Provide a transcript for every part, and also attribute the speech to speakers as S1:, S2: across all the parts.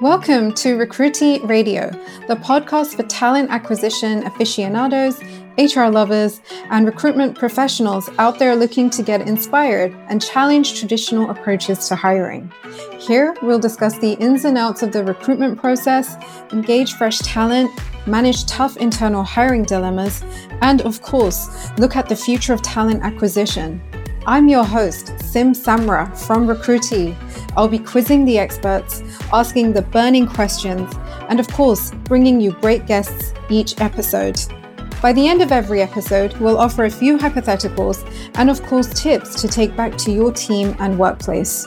S1: Welcome to Recruitee Radio, the podcast for talent acquisition aficionados, HR lovers, and recruitment professionals out there looking to get inspired and challenge traditional approaches to hiring. Here, we'll discuss the ins and outs of the recruitment process, engage fresh talent, manage tough internal hiring dilemmas, and of course, look at the future of talent acquisition. I'm your host, Sim Samra from Recruitee. I'll be quizzing the experts, asking the burning questions, and of course, bringing you great guests each episode. By the end of every episode, we'll offer a few hypotheticals and, of course, tips to take back to your team and workplace.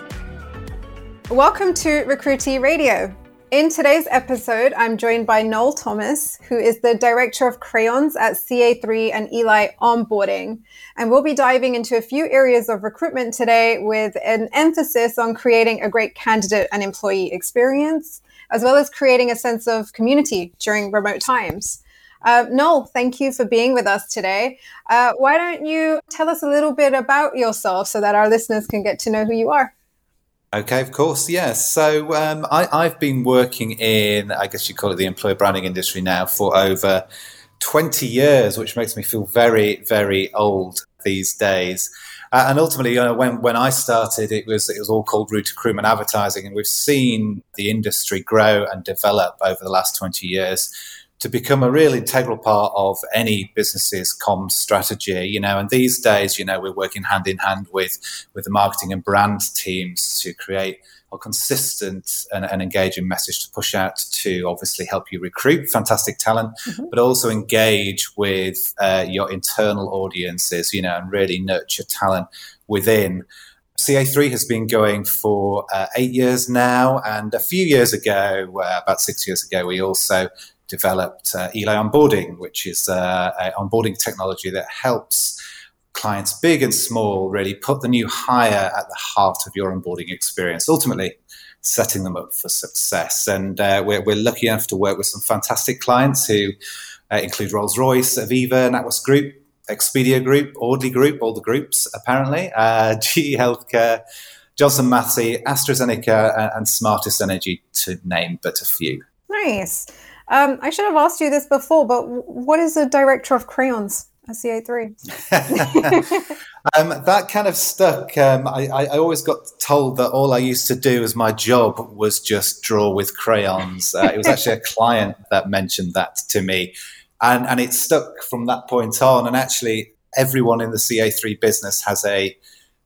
S1: Welcome to Recruitee Radio. In today's episode, I'm joined by Noel Thomas, who is the Director of Crayons at CA3 and Eli Onboarding. And we'll be diving into a few areas of recruitment today with an emphasis on creating a great candidate and employee experience, as well as creating a sense of community during remote times. Uh, Noel, thank you for being with us today. Uh, why don't you tell us a little bit about yourself so that our listeners can get to know who you are?
S2: Okay, of course, yes. So um, I, have been working in, I guess you call it the employer branding industry now for over 20 years, which makes me feel very, very old these days. Uh, and ultimately, you know, when, when I started, it was it was all called route recruitment advertising, and we've seen the industry grow and develop over the last 20 years to become a real integral part of any business's comms strategy, you know, and these days, you know, we're working hand in hand with with the marketing and brand teams to create a consistent and, and engaging message to push out to obviously help you recruit fantastic talent, mm-hmm. but also engage with uh, your internal audiences, you know, and really nurture talent within. CA3 has been going for uh, eight years now, and a few years ago, uh, about six years ago, we also developed uh, Eli Onboarding, which is uh, an onboarding technology that helps clients big and small really put the new hire at the heart of your onboarding experience, ultimately setting them up for success. And uh, we're, we're, lucky enough to work with some fantastic clients who uh, include Rolls Royce, Aviva, NatWest Group, Expedia Group, Audley Group, all the groups apparently, uh, GE Healthcare. Johnson Matthey, AstraZeneca, and Smartest Energy, to name but a few.
S1: Nice. Um, I should have asked you this before, but what is a director of crayons at
S2: CA3? um, that kind of stuck. Um, I, I, always got told that all I used to do as my job was just draw with crayons. Uh, it was actually a client that mentioned that to me. And, and it stuck from that point on. And actually, everyone in the CA3 business has a,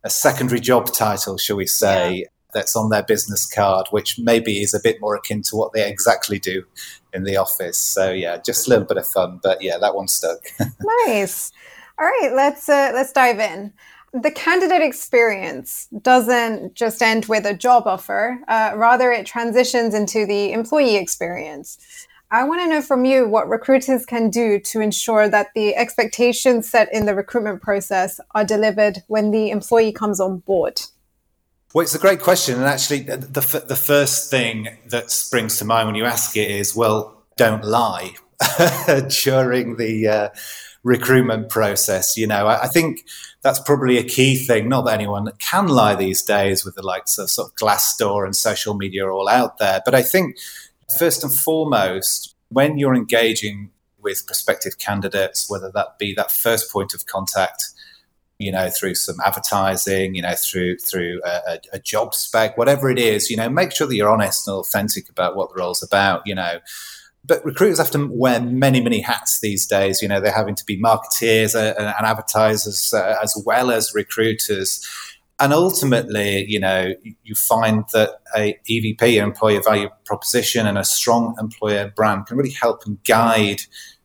S2: a secondary job title, shall we say, yeah that's on their business card, which maybe is a bit more akin to what they exactly do in the office. So yeah, just a little bit of fun, but yeah, that one stuck.
S1: nice. All right, let's uh, let's dive in. The candidate experience doesn't just end with a job offer; uh, rather, it transitions into the employee experience. I want to know from you what recruiters can do to ensure that the expectations set in the recruitment process are delivered when the employee comes on board.
S2: Well, it's a great question, and actually, the the, the first thing that springs to mind when you ask it is, well, don't lie during the uh, recruitment process. You know, I, I, think that's probably a key thing. Not that anyone can lie these days with the likes of sort of Glassdoor and social media all out there, but I think first and foremost, when you're engaging with prospective candidates, whether that be that first point of contact you know, through some advertising, you know, through through a, a, job spec, whatever it is, you know, make sure that you're honest and authentic about what the role's about, you know. But recruiters have to wear many, many hats these days. You know, they're having to be marketeers uh, and advertisers uh, as well as recruiters. And ultimately, you know, you find that a EVP, employer value proposition, and a strong employer brand can really help and guide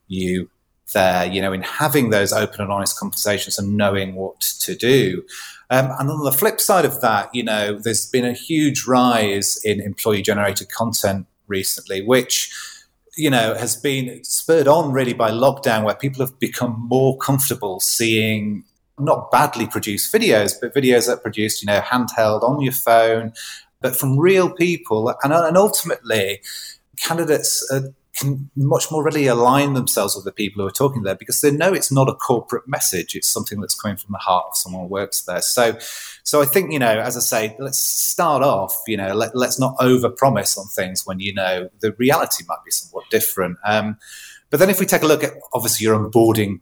S2: you there, you know, in having those open and honest conversations and knowing what to do. Um, and on the flip side of that, you know, there's been a huge rise in employee generated content recently, which you know has been spurred on really by lockdown where people have become more comfortable seeing not badly produced videos but videos that are produced you know handheld on your phone but from real people and, and ultimately candidates are can much more readily align themselves with the people who are talking there because they know it's not a corporate message. It's something that's coming from the heart of someone who works there. So, so I think, you know, as I say, let's start off, you know, let, us not over promise on things when, you know, the reality might be somewhat different. Um, but then if we take a look at obviously your onboarding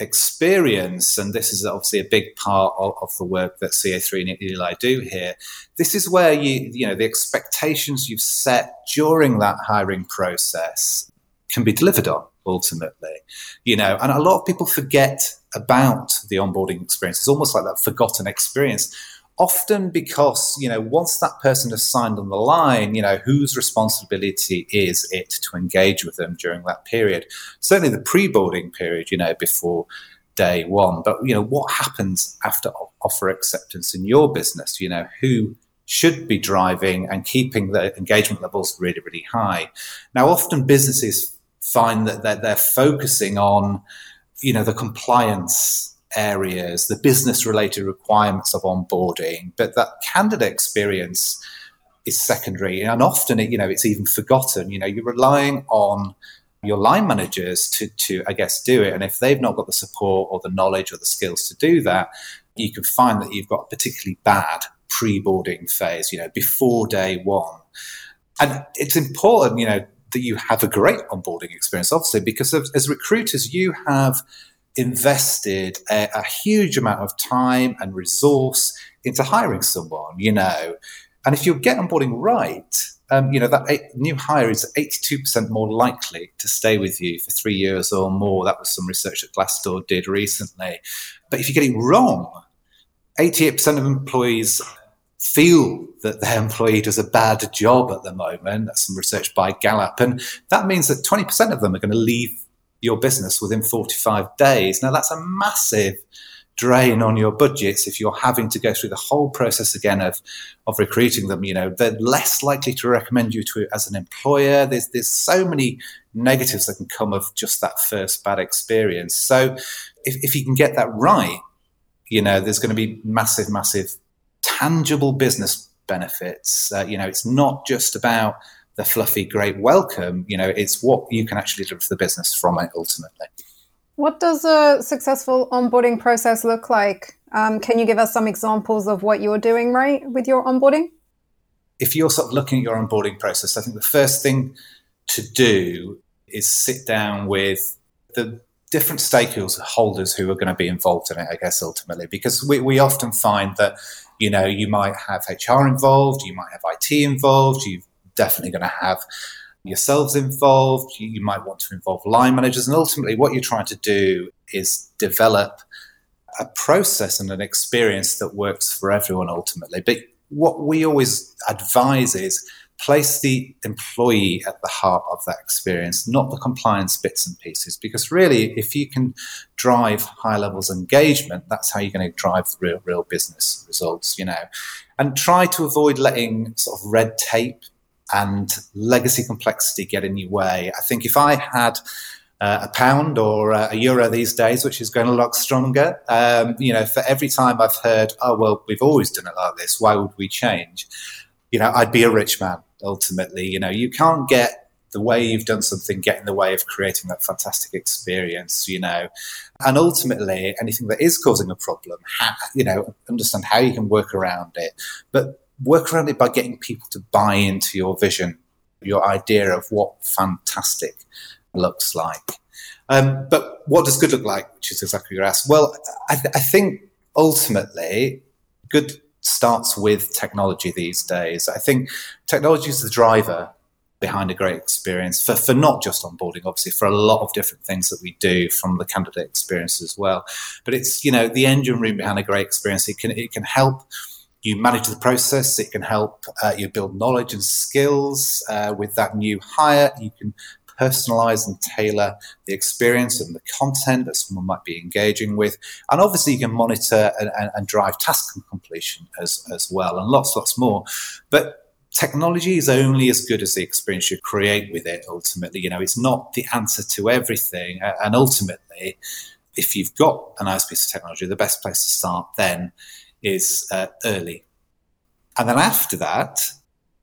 S2: experience, and this is obviously a big part of, of, the work that CA3 and Eli do here. This is where you, you know, the expectations you've set during that hiring process can be delivered on ultimately. You know, and a lot of people forget about the onboarding experience. It's almost like that forgotten experience often because you know once that person has signed on the line you know whose responsibility is it to engage with them during that period? Certainly the pre-boarding period you know before day one. But you know what happens after offer acceptance in your business? You know who should be driving and keeping the engagement levels really really high? Now often businesses find that they're, they're focusing on you know the compliance areas, the business related requirements of onboarding, but that candidate experience is secondary. And often, you know, it's even forgotten. You know, you're relying on your line managers to, to, I guess, do it. And if they've not got the support or the knowledge or the skills to do that, you can find that you've got a particularly bad pre-boarding phase, you know, before day one. And it's important, you know, that you have a great onboarding experience, obviously, because as recruiters, you have invested a, a, huge amount of time and resource into hiring someone, you know. And if you get onboarding right, um, you know, that eight, new hire is 82% more likely to stay with you for three years or more. That was some research that Glassdoor did recently. But if you get it wrong, 88% of employees feel that their employee does a bad job at the moment. That's some research by Gallup. And that means that 20% of them are going to leave your business within 45 days. Now, that's a massive drain on your budgets if you're having to go through the whole process again of, of recruiting them. You know, they're less likely to recommend you to as an employer. There's, there's so many negatives that can come of just that first bad experience. So if, if you can get that right, you know, there's going to be massive, massive tangible business benefits. Uh, you know, it's not just about the fluffy, great welcome. You know, it's what you can actually do for the business from it ultimately.
S1: What does a successful onboarding process look like? Um, can you give us some examples of what you're doing right with your onboarding?
S2: If you're sort of looking at your onboarding process, I think the first thing to do is sit down with the different stakeholders who are going to be involved in it, I guess, ultimately, because we, we often find that, you know, you might have HR involved, you might have IT involved, you've definitely going to have yourselves involved. You, might want to involve line managers. And ultimately, what you're trying to do is develop a process and an experience that works for everyone ultimately. But what we always advise is place the employee at the heart of that experience, not the compliance bits and pieces. Because really, if you can drive high levels of engagement, that's how you're going to drive real, real business results, you know. And try to avoid letting sort of red tape and legacy complexity get in your way. I think if I had uh, a pound or uh, a euro these days, which is going a lot stronger, um, you know, for every time I've heard, oh, well, we've always done it like this, why would we change? You know, I'd be a rich man ultimately. You know, you can't get the way you've done something get in the way of creating that fantastic experience, you know. And ultimately, anything that is causing a problem, you know, understand how you can work around it. But work around it by getting people to buy into your vision, your idea of what fantastic looks like. Um, but what does good look like, which is exactly your asked. Well, I, th- I think ultimately, good starts with technology these days. I think technology is the driver behind a great experience for, for not just onboarding, obviously, for a lot of different things that we do from the candidate experience as well. But it's, you know, the engine room behind a great experience. It can, it can help you manage the process. It can help uh, you build knowledge and skills uh, with that new hire. You can personalize and tailor the experience and the content that someone might be engaging with. And obviously, you can monitor and, and, and drive task completion as, as well, and lots, lots more. But technology is only as good as the experience you create with it ultimately you know it's not the answer to everything and ultimately if you've got a nice piece of technology the best place to start then is uh, early. And then after that,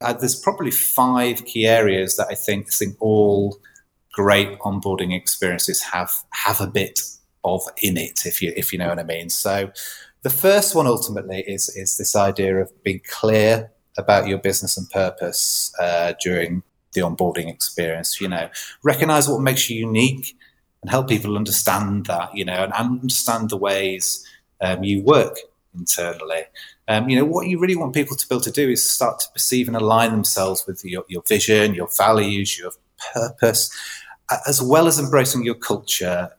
S2: uh, there's probably five key areas that I think, think all great onboarding experiences have have a bit of in it, if you if you know what I mean. So the first one ultimately is is this idea of being clear about your business and purpose uh, during the onboarding experience. You know, recognize what makes you unique and help people understand that. You know, and understand the ways um, you work internally. Um, you know, what you really want people to be able to do is start to perceive and align themselves with your, your vision, your values, your purpose, as well as embracing your culture.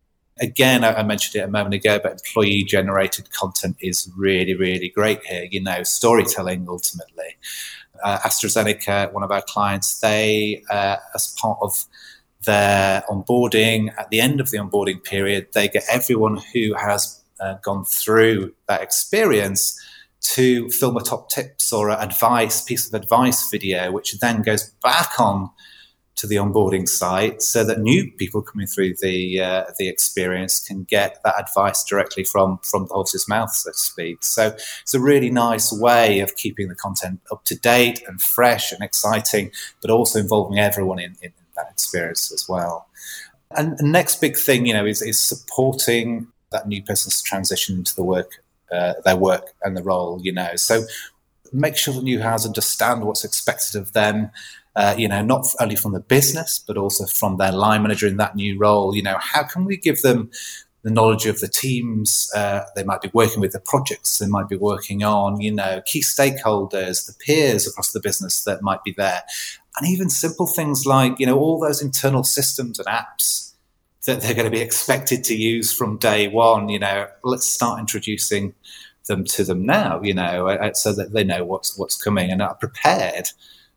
S2: Again, I, mentioned it a moment ago, but employee generated content is really, really great here. You know, storytelling ultimately. Uh, AstraZeneca, one of our clients, they, uh, as part of their onboarding, at the end of the onboarding period, they get everyone who has uh, gone through that experience to film a top tips or an advice piece of advice video, which then goes back on to the onboarding site so that new people coming through the uh, the experience can get that advice directly from from the horse's mouth, so to speak. So it's a really nice way of keeping the content up to date and fresh and exciting, but also involving everyone in, in that experience as well. And the next big thing, you know, is, is supporting that new person's transition to the work, uh, their work and the role. You know, so make sure the new hires understand what's expected of them. Uh, you know, not only from the business but also from their line manager in that new role. You know, how can we give them the knowledge of the teams uh, they might be working with, the projects they might be working on, you know, key stakeholders, the peers across the business that might be there, and even simple things like, you know, all those internal systems and apps that they're going to be expected to use from day one. You know, let's start introducing them to them now. You know, uh, uh, so that they know what's what's coming and are prepared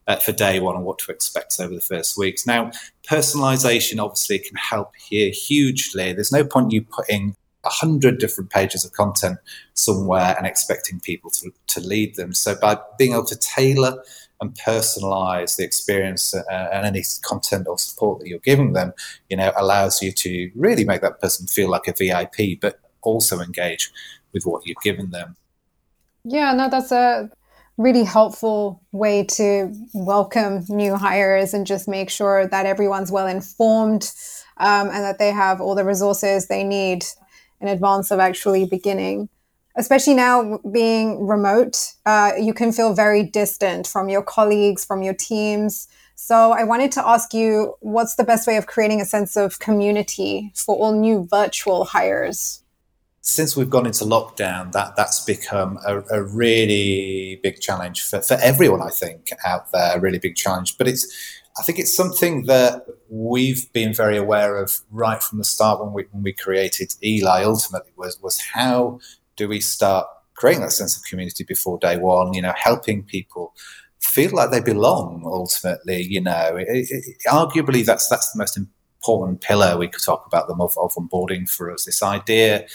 S2: uh, for day one and what to expect over the first weeks. Now, personalization obviously can help here hugely. There's no point you putting a hundred different pages of content somewhere and expecting people to, to lead them. So by being able to tailor and personalize the experience uh, and any content or support that you're giving them, you know, allows you to really make that person feel like a VIP, but also engage with what you've given them.
S1: Yeah, no, that's a really helpful way to welcome new hires and just make sure that everyone's well informed um, and that they have all the resources they need in advance of actually beginning especially now being remote, uh, you can feel very distant from your colleagues, from your teams. So I wanted to ask you, what's the best way of creating a sense of community for all new virtual hires?
S2: Since we've gone into lockdown, that that's become a, a really big challenge for, for everyone, I think, out there, a really big challenge. But it's I think it's something that we've been very aware of right from the start when we when we created Eli. Ultimately, was was how do we start creating that sense of community before day one? You know, helping people feel like they belong. Ultimately, you know, it, it, arguably that's that's the most important pillar we could talk about them of, of onboarding for us. This idea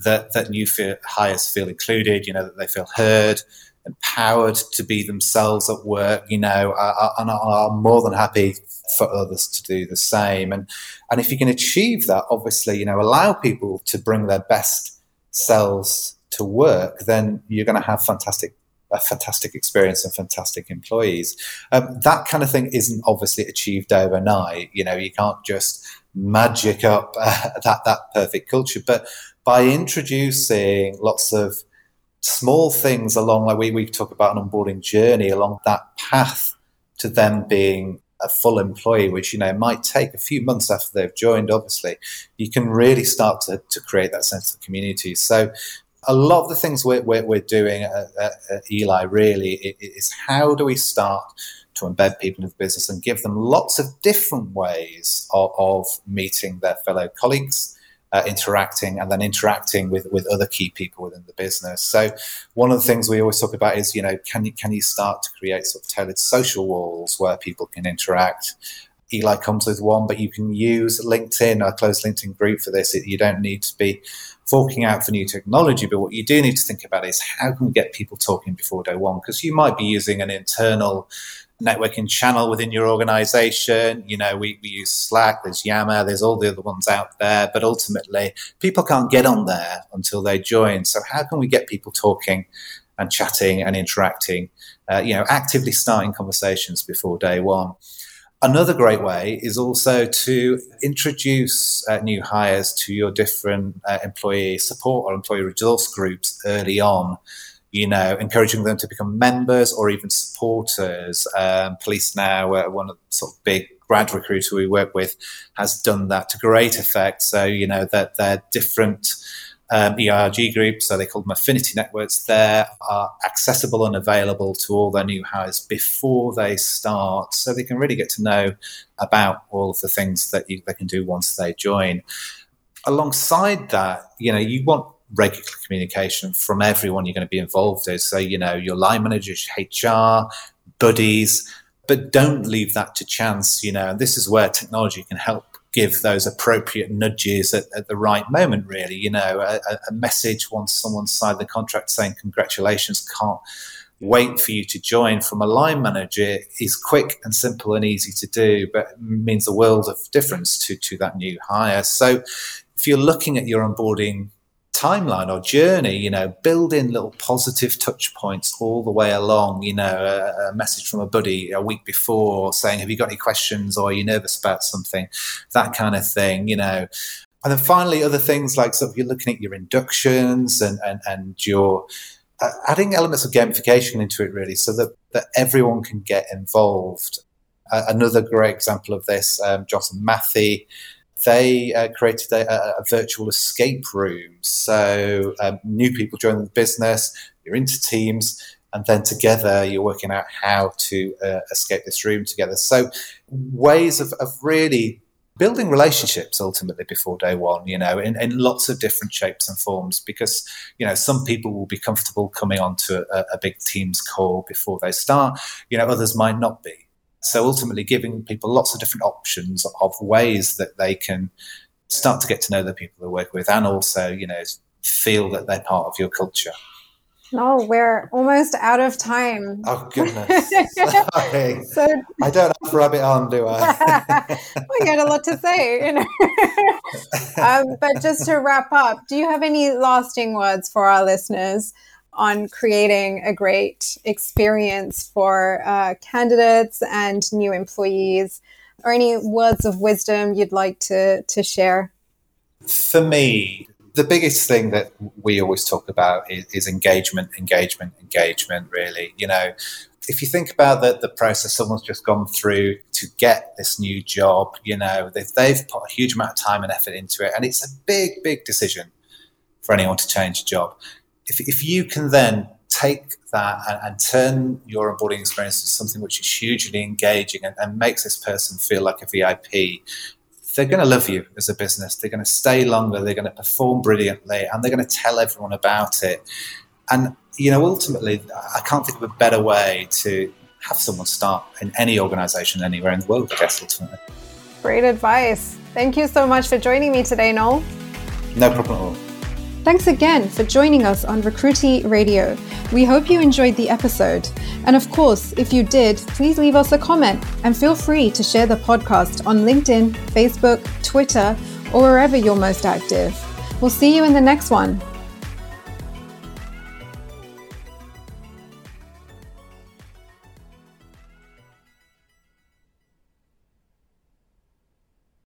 S2: that that new hires feel included. You know, that they feel heard empowered to be themselves at work, you know, and are, are, more than happy for others to do the same. And and if you can achieve that, obviously, you know, allow people to bring their best selves to work, then you're going to have fantastic a fantastic experience and fantastic employees. Um, that kind of thing isn't obviously achieved overnight. You know, you can't just magic up uh, that that perfect culture, but by introducing lots of small things along, like we we talk about an onboarding journey along that path to them being a full employee, which you know might take a few months after they've joined. Obviously, you can really start to, to create that sense of community. So, a lot of the things we're, we're, we're doing at, at, Eli really is how do we start to embed people in the business and give them lots of different ways of, of meeting their fellow colleagues uh, interacting and then interacting with, with other key people within the business. So one of the things we always talk about is, you know, can you, can you start to create sort of tailored social walls where people can interact? Eli comes with one, but you can use LinkedIn, a closed LinkedIn group for this. You don't need to be forking out for new technology, but what you do need to think about is how can we get people talking before day one? Because you might be using an internal networking channel within your organization. You know, we, we use Slack, there's Yammer, there's all the other ones out there, but ultimately people can't get on there until they join. So how can we get people talking and chatting and interacting, uh, you know, actively starting conversations before day one? Another great way is also to introduce uh, new hires to your different uh, employee support or employee resource groups early on. You know, encouraging them to become members or even supporters. Um, Police Now, uh, one of the sort of big grad recruiter we work with, has done that to great effect. So, you know, that they're different um, ERG groups, so they call them affinity networks, there are accessible and available to all their new hires before they start, so they can really get to know about all of the things that you, they can do once they join. Alongside that, you know, you want regular communication from everyone you're going to be involved in. So, you know, your line managers, HR, buddies, but don't leave that to chance, you know, and this is where technology can help give those appropriate nudges at, at the right moment, really. You know, a, a, message once someone's signed the contract saying, Congratulations, can't wait for you to join from a line manager is quick and simple and easy to do, but means a world of difference to, to that new hire. So if you're looking at your onboarding timeline or journey, you know, build in little positive touch points all the way along. You know, a, a, message from a buddy a week before saying, Have you got any questions or are you nervous about something? That kind of thing, you know. And then finally, other things like of you're looking at your inductions and, and, and your uh, adding elements of gamification into it, really, so that, that everyone can get involved. Uh, another great example of this, um, and Matthey they uh, created a, a, virtual escape room. So um, new people join the business, you're into teams, and then together you're working out how to uh, escape this room together. So ways of, of really building relationships ultimately before day one, you know, in, in lots of different shapes and forms, because, you know, some people will be comfortable coming onto a, a big Teams call before they start, you know, others might not be. So ultimately, giving people lots of different options of ways that they can start to get to know the people they work with, and also, you know, feel that they're part of your culture.
S1: No, we're almost out of time.
S2: Oh goodness! so I don't have rabbit on, do I?
S1: well, you had a lot to say, you know. um, but just to wrap up, do you have any lasting words for our listeners? On creating a great experience for uh, candidates and new employees, or any words of wisdom you'd like to, to share?
S2: For me, the biggest thing that we always talk about is, is, engagement, engagement, engagement, really. You know, if you think about the, the process someone's just gone through to get this new job, you know, they've, they've put a huge amount of time and effort into it, and it's a big, big decision for anyone to change a job if, if you can then take that and, and, turn your onboarding experience into something which is hugely engaging and, and makes this person feel like a VIP, they're going to love you as a business. They're going to stay longer. They're going to perform brilliantly, and they're going to tell everyone about it. And you know, ultimately, I can't think of a better way to have someone start in any organisation anywhere in the world. I guess ultimately.
S1: Great advice. Thank you so much for joining me today, Noel.
S2: No problem at all.
S1: Thanks again for joining us on Recruitee Radio. We hope you enjoyed the episode. And of course, if you did, please leave us a comment and feel free to share the podcast on LinkedIn, Facebook, Twitter, or wherever you're most active. We'll see you in the next one.